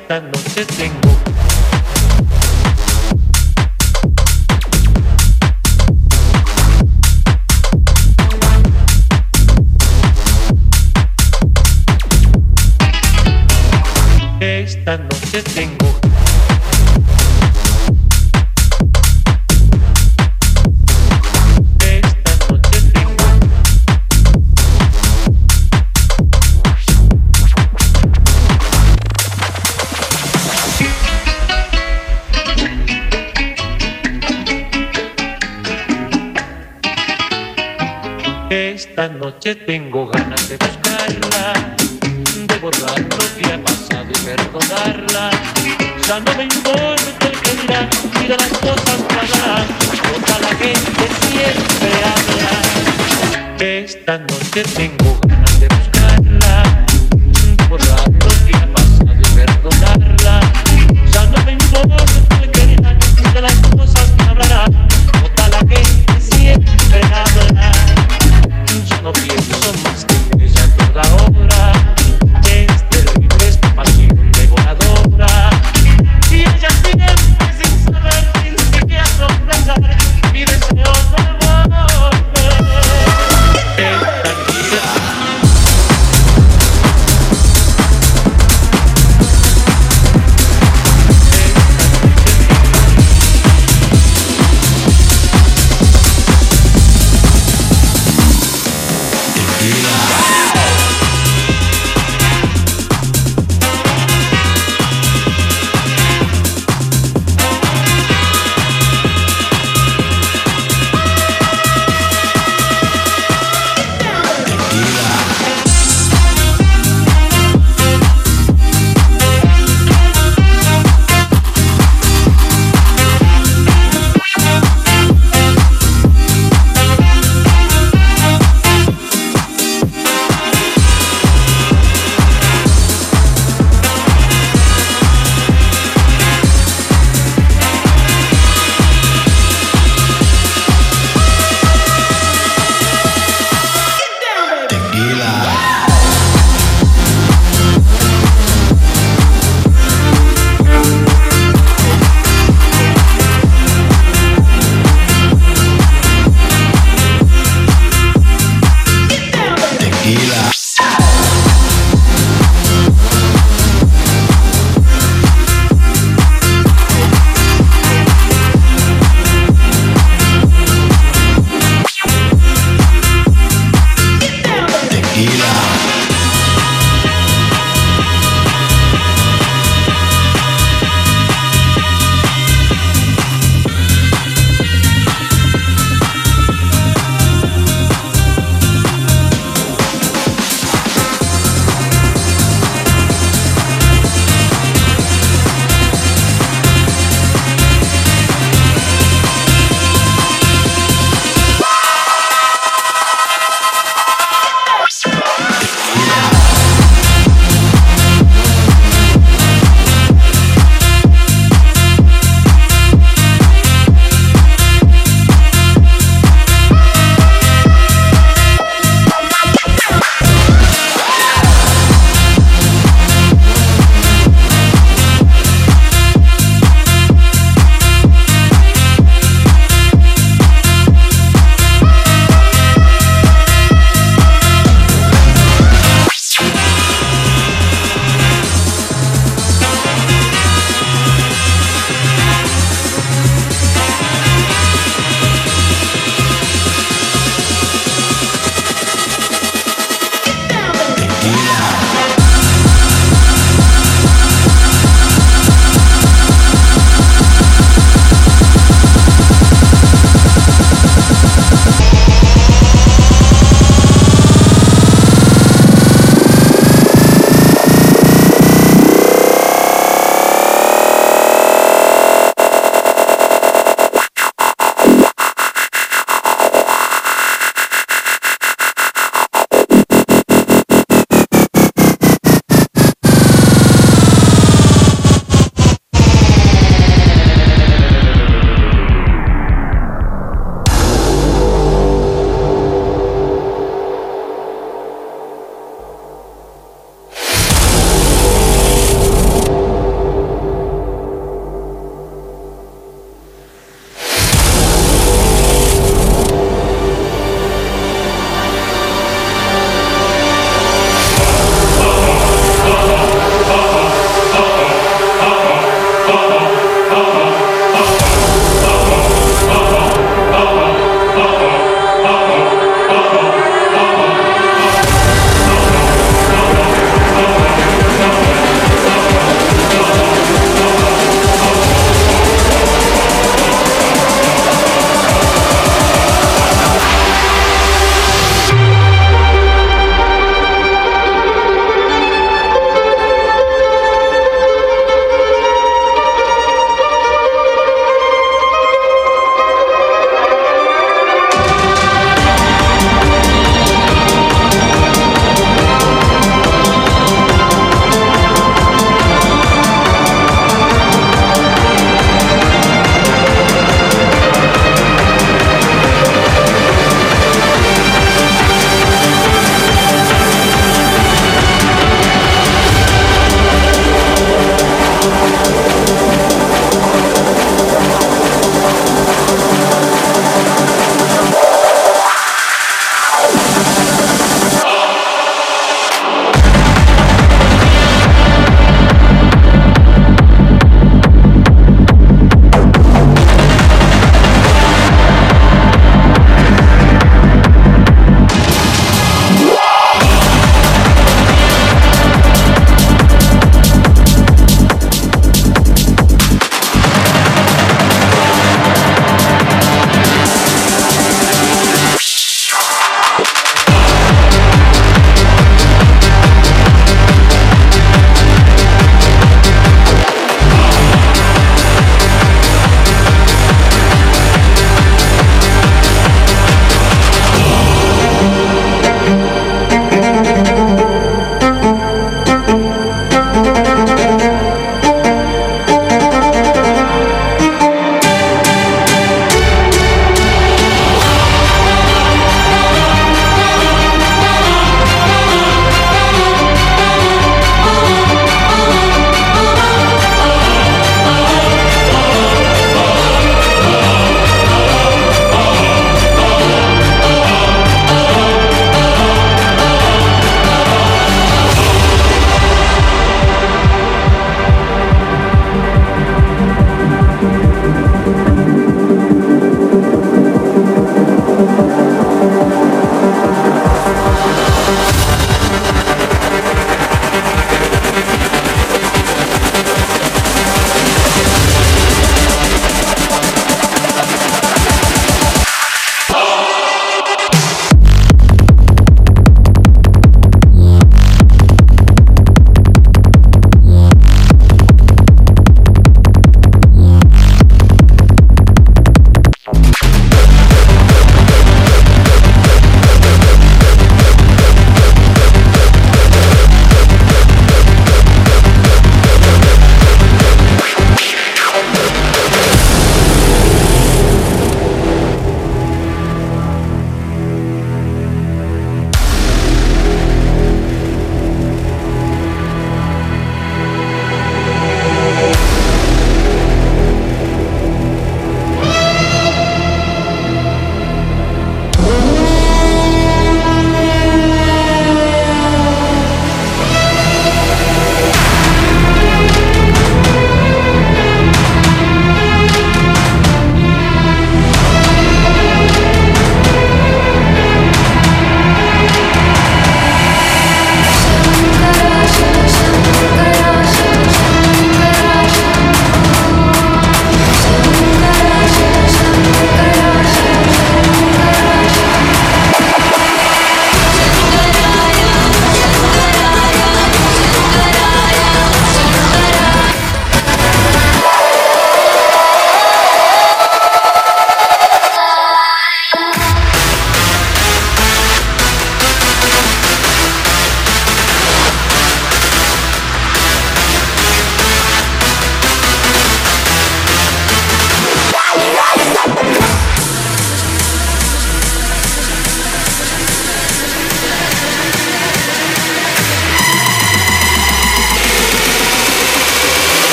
esta noche tengo. Esta noche tengo. noche tengo ganas de buscarla, de borrar lo que ha pasado y perdonarla. Ya no me importa el que dirá, mira las cosas pasarán, toda la gente siempre habla. Esta noche tengo ganas